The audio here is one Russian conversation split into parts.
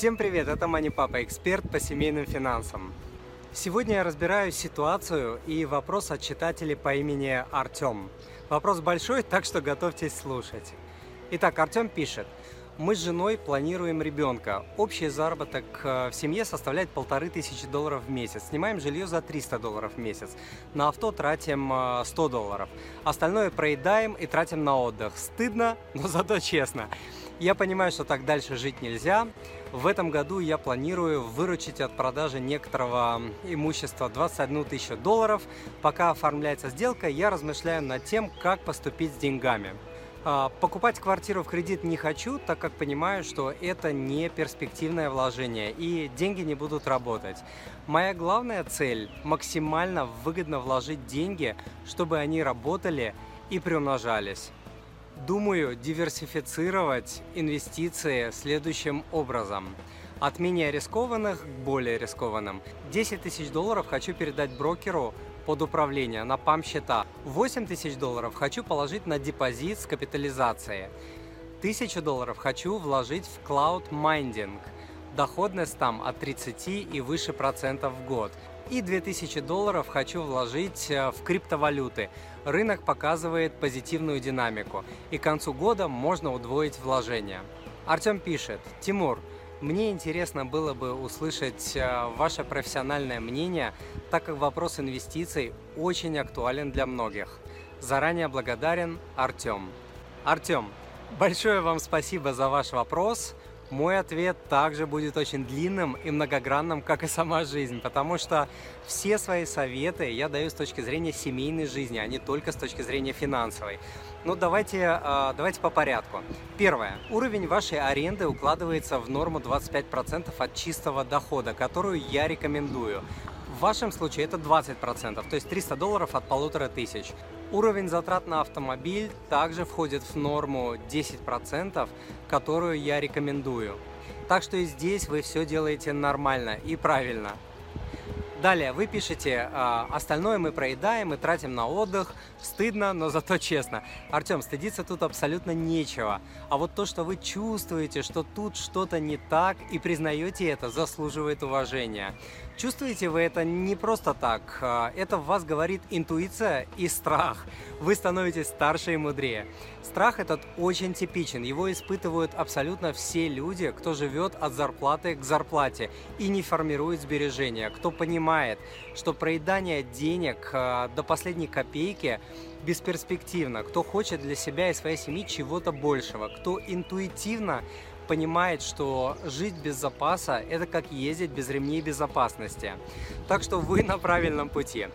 Всем привет, это Мани Папа, эксперт по семейным финансам. Сегодня я разбираю ситуацию и вопрос от читателя по имени Артем. Вопрос большой, так что готовьтесь слушать. Итак, Артем пишет. Мы с женой планируем ребенка. Общий заработок э, в семье составляет полторы тысячи долларов в месяц. Снимаем жилье за 300 долларов в месяц. На авто тратим 100 э, долларов. Остальное проедаем и тратим на отдых. Стыдно, но зато честно. Я понимаю, что так дальше жить нельзя. В этом году я планирую выручить от продажи некоторого имущества 21 тысячу долларов. Пока оформляется сделка, я размышляю над тем, как поступить с деньгами. А, покупать квартиру в кредит не хочу, так как понимаю, что это не перспективное вложение и деньги не будут работать. Моя главная цель – максимально выгодно вложить деньги, чтобы они работали и приумножались. Думаю диверсифицировать инвестиции следующим образом. От менее рискованных к более рискованным. 10 тысяч долларов хочу передать брокеру под управление на ПАМ-счета. 8 тысяч долларов хочу положить на депозит с капитализацией. 1000 долларов хочу вложить в Cloud Minding. Доходность там от 30 и выше процентов в год. И 2000 долларов хочу вложить э, в криптовалюты. Рынок показывает позитивную динамику, и к концу года можно удвоить вложения. Артем пишет, Тимур, мне интересно было бы услышать э, ваше профессиональное мнение, так как вопрос инвестиций очень актуален для многих. Заранее благодарен, Артем. Артем, большое вам спасибо за ваш вопрос. Мой ответ также будет очень длинным и многогранным, как и сама жизнь, потому что все свои советы я даю с точки зрения семейной жизни, а не только с точки зрения финансовой. Ну, давайте, а, давайте по порядку. Первое. Уровень вашей аренды укладывается в норму 25% от чистого дохода, которую я рекомендую. В вашем случае это 20%, то есть 300 долларов от полутора тысяч. Уровень затрат на автомобиль также входит в норму 10%, которую я рекомендую. Так что и здесь вы все делаете нормально и правильно. Далее вы пишете, «А, остальное мы проедаем и тратим на отдых. Стыдно, но зато честно. Артем, стыдиться тут абсолютно нечего. А вот то, что вы чувствуете, что тут что-то не так и признаете это, заслуживает уважения. Чувствуете вы это не просто так. А, это в вас говорит интуиция и страх. Вы становитесь старше и мудрее. Страх этот очень типичен. Его испытывают абсолютно все люди, кто живет от зарплаты к зарплате и не формирует сбережения. Кто понимает, что проедание денег а, до последней копейки бесперспективно. Кто хочет для себя и своей семьи чего-то большего. Кто интуитивно понимает, что жить без запаса – это как ездить без ремней безопасности. Так что вы на правильном пути.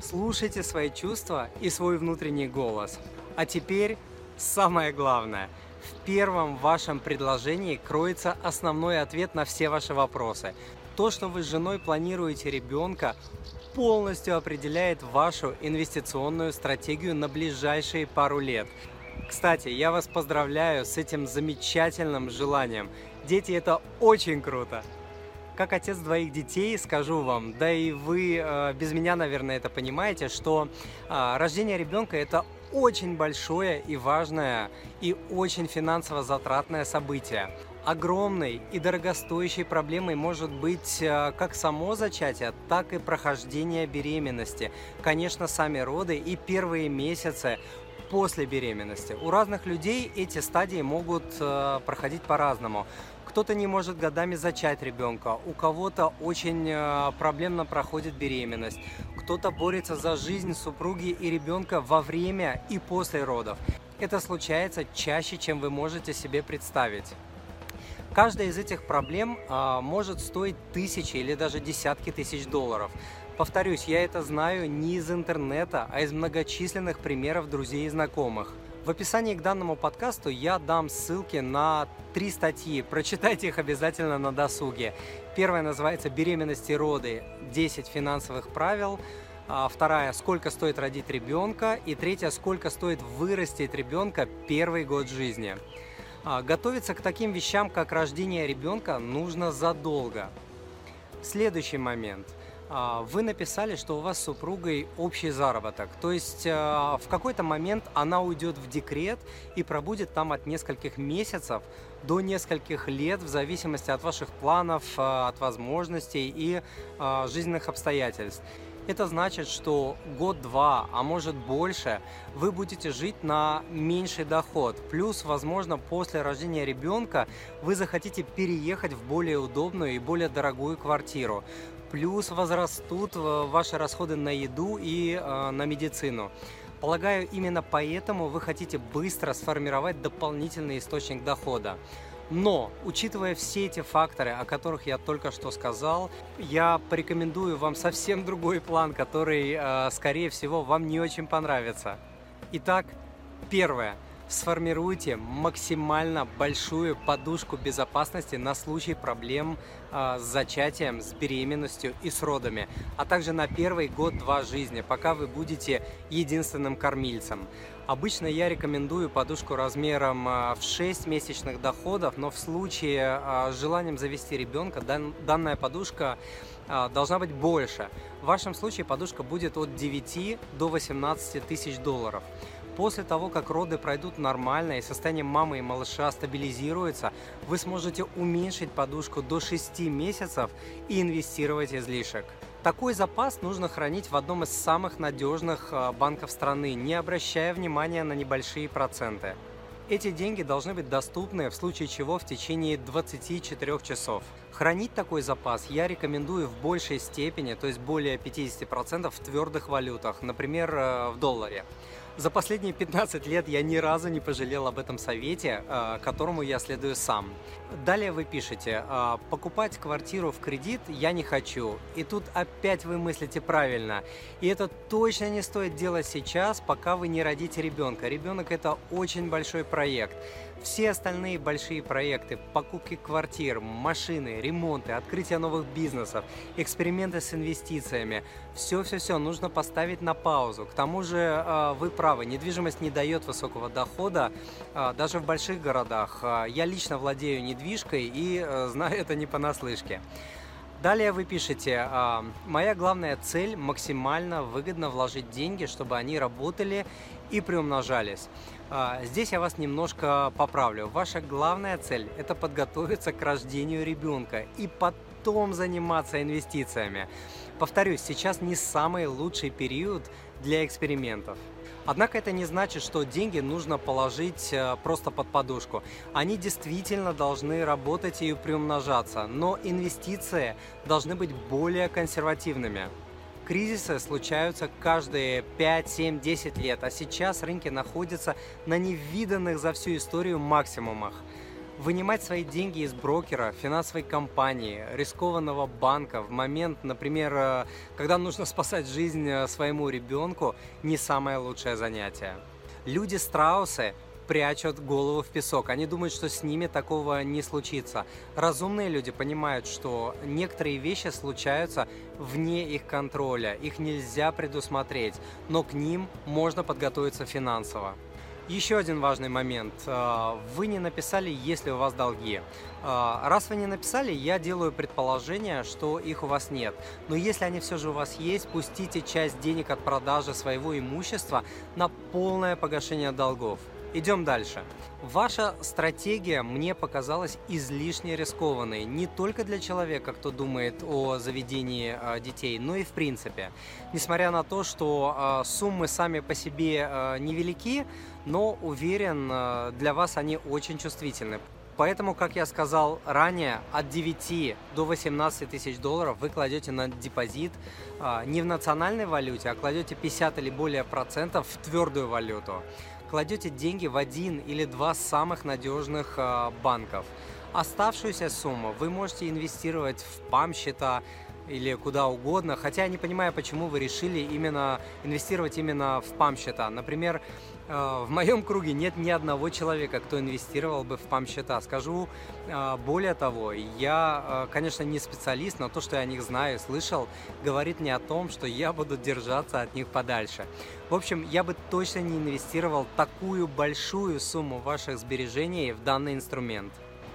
Слушайте свои чувства и свой внутренний голос. А теперь самое главное. В первом вашем предложении кроется основной ответ на все ваши вопросы. То, что вы с женой планируете ребенка, полностью определяет вашу инвестиционную стратегию на ближайшие пару лет. Кстати, я вас поздравляю с этим замечательным желанием. Дети это очень круто. Как отец двоих детей скажу вам, да и вы э, без меня, наверное, это понимаете, что э, рождение ребенка это очень большое и важное и очень финансово затратное событие. Огромной и дорогостоящей проблемой может быть э, как само зачатие, так и прохождение беременности. Конечно, сами роды и первые месяцы после беременности. У разных людей эти стадии могут э, проходить по-разному. Кто-то не может годами зачать ребенка, у кого-то очень э, проблемно проходит беременность, кто-то борется за жизнь супруги и ребенка во время и после родов. Это случается чаще, чем вы можете себе представить. Каждая из этих проблем а, может стоить тысячи или даже десятки тысяч долларов. Повторюсь, я это знаю не из интернета, а из многочисленных примеров друзей и знакомых. В описании к данному подкасту я дам ссылки на три статьи. Прочитайте их обязательно на досуге. Первая называется «Беременность и роды. 10 финансовых правил». А вторая «Сколько стоит родить ребенка?» И третья «Сколько стоит вырастить ребенка первый год жизни?» а, Готовиться к таким вещам, как рождение ребенка, нужно задолго. Следующий момент – вы написали, что у вас с супругой общий заработок, то есть а, в какой-то момент она уйдет в декрет и пробудет там от нескольких месяцев до нескольких лет в зависимости от ваших планов, а, от возможностей и жизненных обстоятельств. Это значит, что год-два, а может больше, вы будете жить на меньший доход. Плюс, возможно, после рождения ребенка вы захотите переехать в более удобную и более дорогую квартиру плюс возрастут э, ваши расходы на еду и э, на медицину. Полагаю, именно поэтому вы хотите быстро сформировать дополнительный источник дохода. Но, учитывая все эти факторы, о которых я только что сказал, я порекомендую вам совсем другой план, который, э, скорее всего, вам не очень понравится. Итак, первое сформируйте максимально большую подушку безопасности на случай проблем э, с зачатием, с беременностью и с родами, а также на первый год-два жизни, пока вы будете единственным кормильцем. Обычно я рекомендую подушку размером в 6 месячных доходов, но в случае с желанием завести ребенка данная подушка должна быть больше. В вашем случае подушка будет от 9 до 18 тысяч долларов. После того, как роды пройдут нормально и состояние мамы и малыша стабилизируется, вы сможете уменьшить подушку до 6 месяцев и инвестировать излишек. Такой запас нужно хранить в одном из самых надежных а, банков страны, не обращая внимания на небольшие проценты. Эти деньги должны быть доступны в случае чего в течение 24 часов. Хранить такой запас я рекомендую в большей степени, то есть более 50% в твердых валютах, например, э, в долларе. За последние 15 лет я ни разу не пожалел об этом совете, э, которому я следую сам. Далее вы пишете, э, покупать квартиру в кредит я не хочу. И тут опять вы мыслите правильно. И это точно не стоит делать сейчас, пока вы не родите ребенка. Ребенок это очень большой проект. Все остальные большие проекты, покупки квартир, машины, ремонты, открытие новых бизнесов, эксперименты с инвестициями, все-все-все нужно поставить на паузу. К тому же э, вы правы, недвижимость не дает высокого дохода э, даже в больших городах. Э, я лично владею недвижкой и знаю это не понаслышке. Далее вы пишете, моя главная цель максимально выгодно вложить деньги, чтобы они работали и приумножались. А, здесь я вас немножко поправлю. Ваша главная цель – это подготовиться к рождению ребенка и потом заниматься инвестициями. Повторюсь, сейчас не самый лучший период для экспериментов. Однако это не значит, что деньги нужно положить э, просто под подушку. Они действительно должны работать и приумножаться, но инвестиции должны быть более консервативными. Кризисы случаются каждые 5, 7, 10 лет, а сейчас рынки находятся на невиданных за всю историю максимумах. Вынимать свои деньги из брокера, финансовой компании, рискованного банка в момент, например, э, когда нужно спасать жизнь э, своему ребенку, не самое лучшее занятие. Люди-страусы прячут голову в песок. Они думают, что с ними такого не случится. Разумные люди понимают, что некоторые вещи случаются вне их контроля, их нельзя предусмотреть, но к ним можно подготовиться финансово. Еще один важный момент. А, вы не написали, если у вас долги. А, раз вы не написали, я делаю предположение, что их у вас нет. Но если они все же у вас есть, пустите часть денег от продажи своего имущества на полное погашение долгов. Идем дальше. Ваша стратегия мне показалась излишне рискованной не только для человека, кто думает о заведении э, детей, но и в принципе. Несмотря на то, что э, суммы сами по себе э, невелики, но уверен, для вас они очень чувствительны. Поэтому, как я сказал ранее, от 9 до 18 тысяч долларов вы кладете на депозит не в национальной валюте, а кладете 50 или более процентов в твердую валюту кладете деньги в один или два самых надежных э, банков. Оставшуюся сумму вы можете инвестировать в ПАМ-счета или куда угодно, хотя я не понимаю, почему вы решили именно инвестировать именно в ПАМ-счета. Например, Э, в моем круге нет ни одного человека, кто инвестировал бы в ПАМ-счета. Скажу э, более того, я, э, конечно, не специалист, но то, что я о них знаю и слышал, говорит мне о том, что я буду держаться от них подальше. В общем, я бы точно не инвестировал такую большую сумму ваших сбережений в данный инструмент.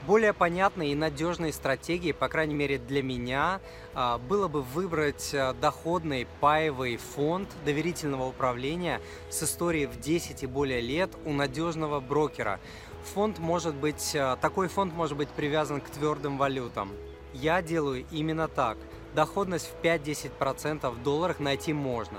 Более понятной и надежной стратегией, по крайней мере для меня, а, было бы выбрать а, доходный паевый фонд доверительного управления с историей в 10 и более лет у надежного брокера. Фонд может быть, а, такой фонд может быть привязан к твердым валютам. Я делаю именно так. Доходность в 5-10% в долларах найти можно.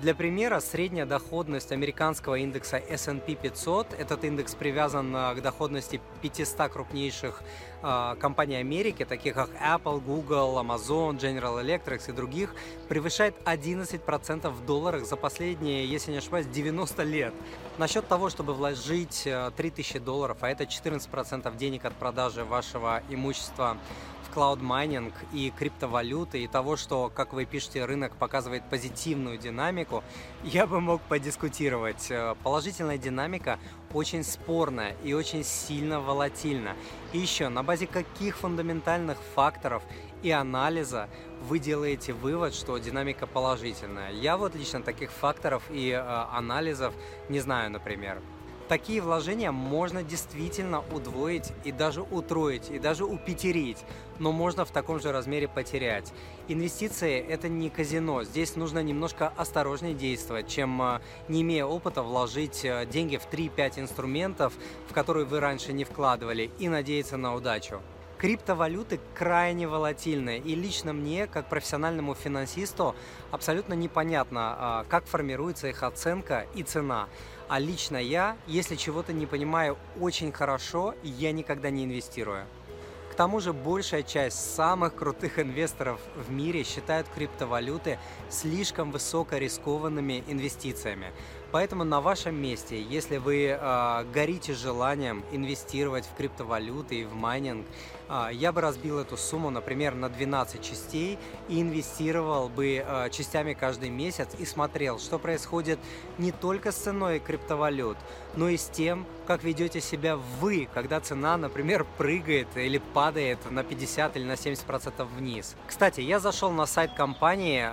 Для примера, средняя доходность американского индекса S&P 500, этот индекс привязан э, к доходности 500 крупнейших э, компаний Америки, таких как Apple, Google, Amazon, General Electric и других, превышает 11% в долларах за последние, если не ошибаюсь, 90 лет. Насчет того, чтобы вложить 3000 э, долларов, а это 14% денег от продажи вашего имущества клауд майнинг и криптовалюты и того, что, как вы пишете, рынок показывает позитивную динамику, я бы мог подискутировать. Э, положительная динамика очень спорная и очень сильно волатильна. И еще, на базе каких фундаментальных факторов и анализа вы делаете вывод, что динамика положительная? Я вот лично таких факторов и э, анализов не знаю, например. Такие вложения можно действительно удвоить и даже утроить, и даже упетерить, но можно в таком же размере потерять. Инвестиции – это не казино, здесь нужно немножко осторожнее действовать, чем, э, не имея опыта, вложить э, деньги в 3-5 инструментов, в которые вы раньше не вкладывали, и надеяться на удачу. Криптовалюты крайне волатильны, и лично мне, как профессиональному финансисту, абсолютно непонятно, а, как формируется их оценка и цена. А лично я, если чего-то не понимаю очень хорошо, я никогда не инвестирую. К тому же большая часть самых крутых инвесторов в мире считают криптовалюты слишком высокорискованными инвестициями. Поэтому на вашем месте, если вы э, горите желанием инвестировать в криптовалюты и в майнинг, я бы разбил эту сумму, например, на 12 частей и инвестировал бы э, частями каждый месяц и смотрел, что происходит не только с ценой криптовалют, но и с тем, как ведете себя вы, когда цена, например, прыгает или падает на 50 или на 70 процентов вниз. Кстати, я зашел на сайт компании,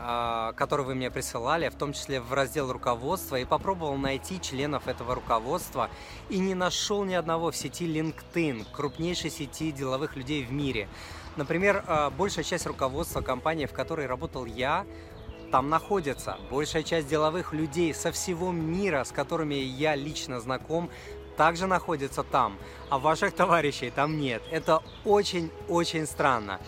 который вы мне присылали, в том числе в раздел руководства, и попробовал найти членов этого руководства и не нашел ни одного в сети LinkedIn, крупнейшей сети деловых людей в мире. Например, э, большая часть руководства компании, в которой работал я, там находится. Большая часть деловых людей со всего мира, с которыми я лично знаком, также находится там, а ваших товарищей там нет. Это очень-очень странно.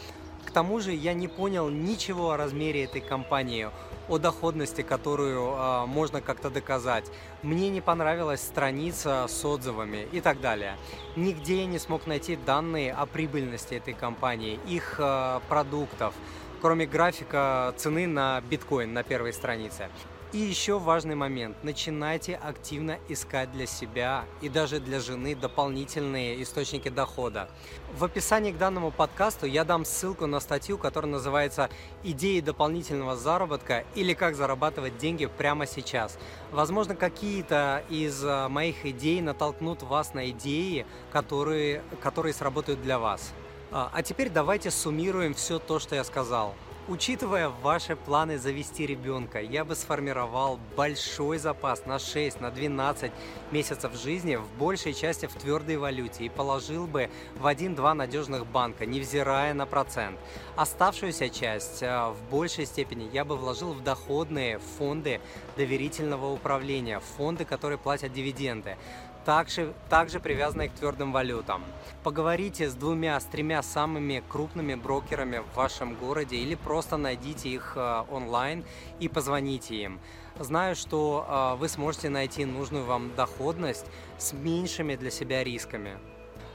К тому же я не понял ничего о размере этой компании о доходности, которую э, можно как-то доказать. Мне не понравилась страница с отзывами и так далее. Нигде я не смог найти данные о прибыльности этой компании, их э, продуктов, кроме графика цены на биткоин на первой странице. И еще важный момент. Начинайте активно искать для себя и даже для жены дополнительные источники дохода. В описании к данному подкасту я дам ссылку на статью, которая называется «Идеи дополнительного заработка» или «Как зарабатывать деньги прямо сейчас». Возможно, какие-то из э, моих идей натолкнут вас на идеи, которые, которые сработают для вас. А, а теперь давайте суммируем все то, что я сказал. Учитывая ваши планы завести ребенка, я бы сформировал большой запас на 6, на 12 месяцев жизни в большей части в твердой валюте и положил бы в один-два надежных банка, невзирая на процент. Оставшуюся часть э, в большей степени я бы вложил в доходные фонды доверительного управления, фонды, которые платят дивиденды также, также привязанные к твердым валютам. Поговорите с двумя, с тремя самыми крупными брокерами в вашем городе или просто найдите их э, онлайн и позвоните им. Знаю, что э, вы сможете найти нужную вам доходность с меньшими для себя рисками.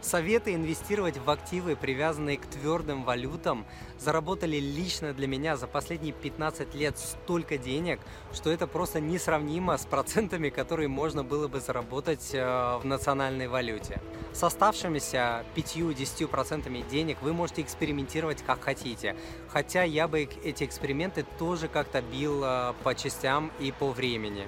Советы инвестировать в активы, привязанные к твердым валютам, заработали лично для меня за последние 15 лет столько денег, что это просто несравнимо с процентами, которые можно было бы заработать э, в национальной валюте. С оставшимися 5-10% денег вы можете экспериментировать как хотите, хотя я бы эти эксперименты тоже как-то бил э, по частям и по времени.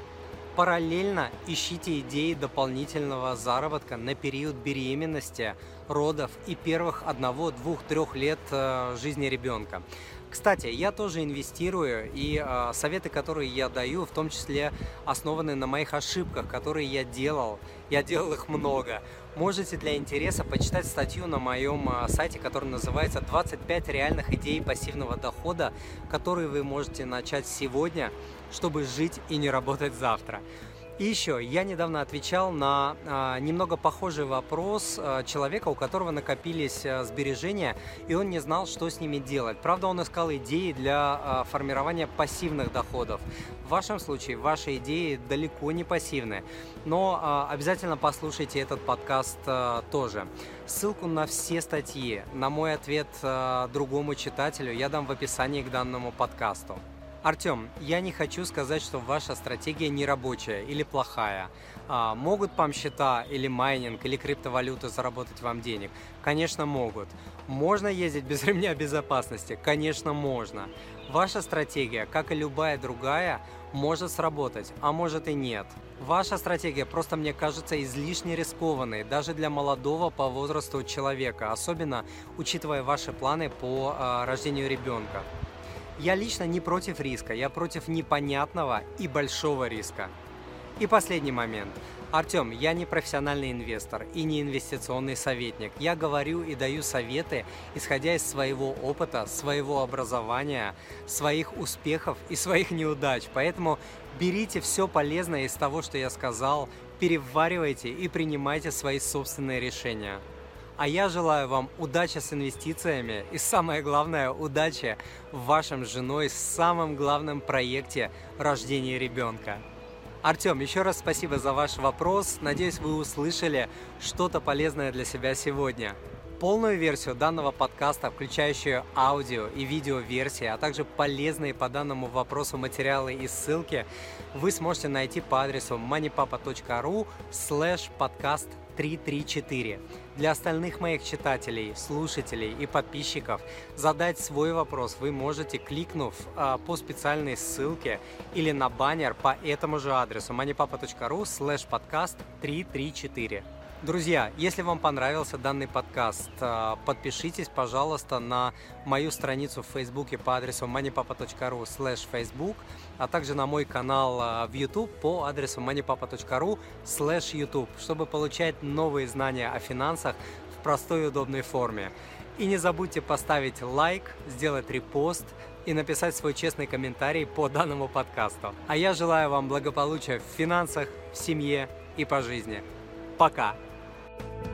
Параллельно ищите идеи дополнительного заработка на период беременности, родов и первых одного, двух, трех лет э, жизни ребенка. Кстати, я тоже инвестирую, и э, советы, которые я даю, в том числе основаны на моих ошибках, которые я делал. Я делал их много. Можете для интереса почитать статью на моем э, сайте, который называется «25 реальных идей пассивного дохода, которые вы можете начать сегодня, чтобы жить и не работать завтра». И еще, я недавно отвечал на а, немного похожий вопрос а, человека, у которого накопились а, сбережения, и он не знал, что с ними делать. Правда, он искал идеи для а, формирования пассивных доходов. В вашем случае ваши идеи далеко не пассивные, но а, обязательно послушайте этот подкаст а, тоже. Ссылку на все статьи, на мой ответ а, другому читателю я дам в описании к данному подкасту. Артем, я не хочу сказать, что ваша стратегия не рабочая или плохая. А, могут пам-счета или майнинг или криптовалюта заработать вам денег? Конечно, могут. Можно ездить без ремня безопасности? Конечно, можно. Ваша стратегия, как и любая другая, может сработать, а может и нет. Ваша стратегия просто, мне кажется, излишне рискованной, даже для молодого по возрасту человека, особенно учитывая ваши планы по э, рождению ребенка. Я лично не против риска, я против непонятного и большого риска. И последний момент. Артем, я не профессиональный инвестор и не инвестиционный советник. Я говорю и даю советы, исходя из своего опыта, своего образования, своих успехов и своих неудач. Поэтому берите все полезное из того, что я сказал, переваривайте и принимайте свои собственные решения. А я желаю вам удачи с инвестициями и самое главное, удачи в вашем женой самом главном проекте рождения ребенка. Артем, еще раз спасибо за ваш вопрос. Надеюсь, вы услышали что-то полезное для себя сегодня. Полную версию данного подкаста, включающую аудио и видео версии, а также полезные по данному вопросу материалы и ссылки, вы сможете найти по адресу moneypapa.ru slash podcast 334. Для остальных моих читателей, слушателей и подписчиков задать свой вопрос вы можете, кликнув э, по специальной ссылке или на баннер по этому же адресу moneypapa.ru slash podcast 334. Друзья, если вам понравился данный подкаст, а, подпишитесь, пожалуйста, на мою страницу в Фейсбуке по адресу moneypapa.ru slash facebook, а также на мой канал а, в YouTube по адресу moneypapa.ru slash youtube, чтобы получать новые знания о финансах в простой и удобной форме. И не забудьте поставить лайк, сделать репост и написать свой честный комментарий по данному подкасту. А я желаю вам благополучия в финансах, в семье и по жизни. Пока! Thank you.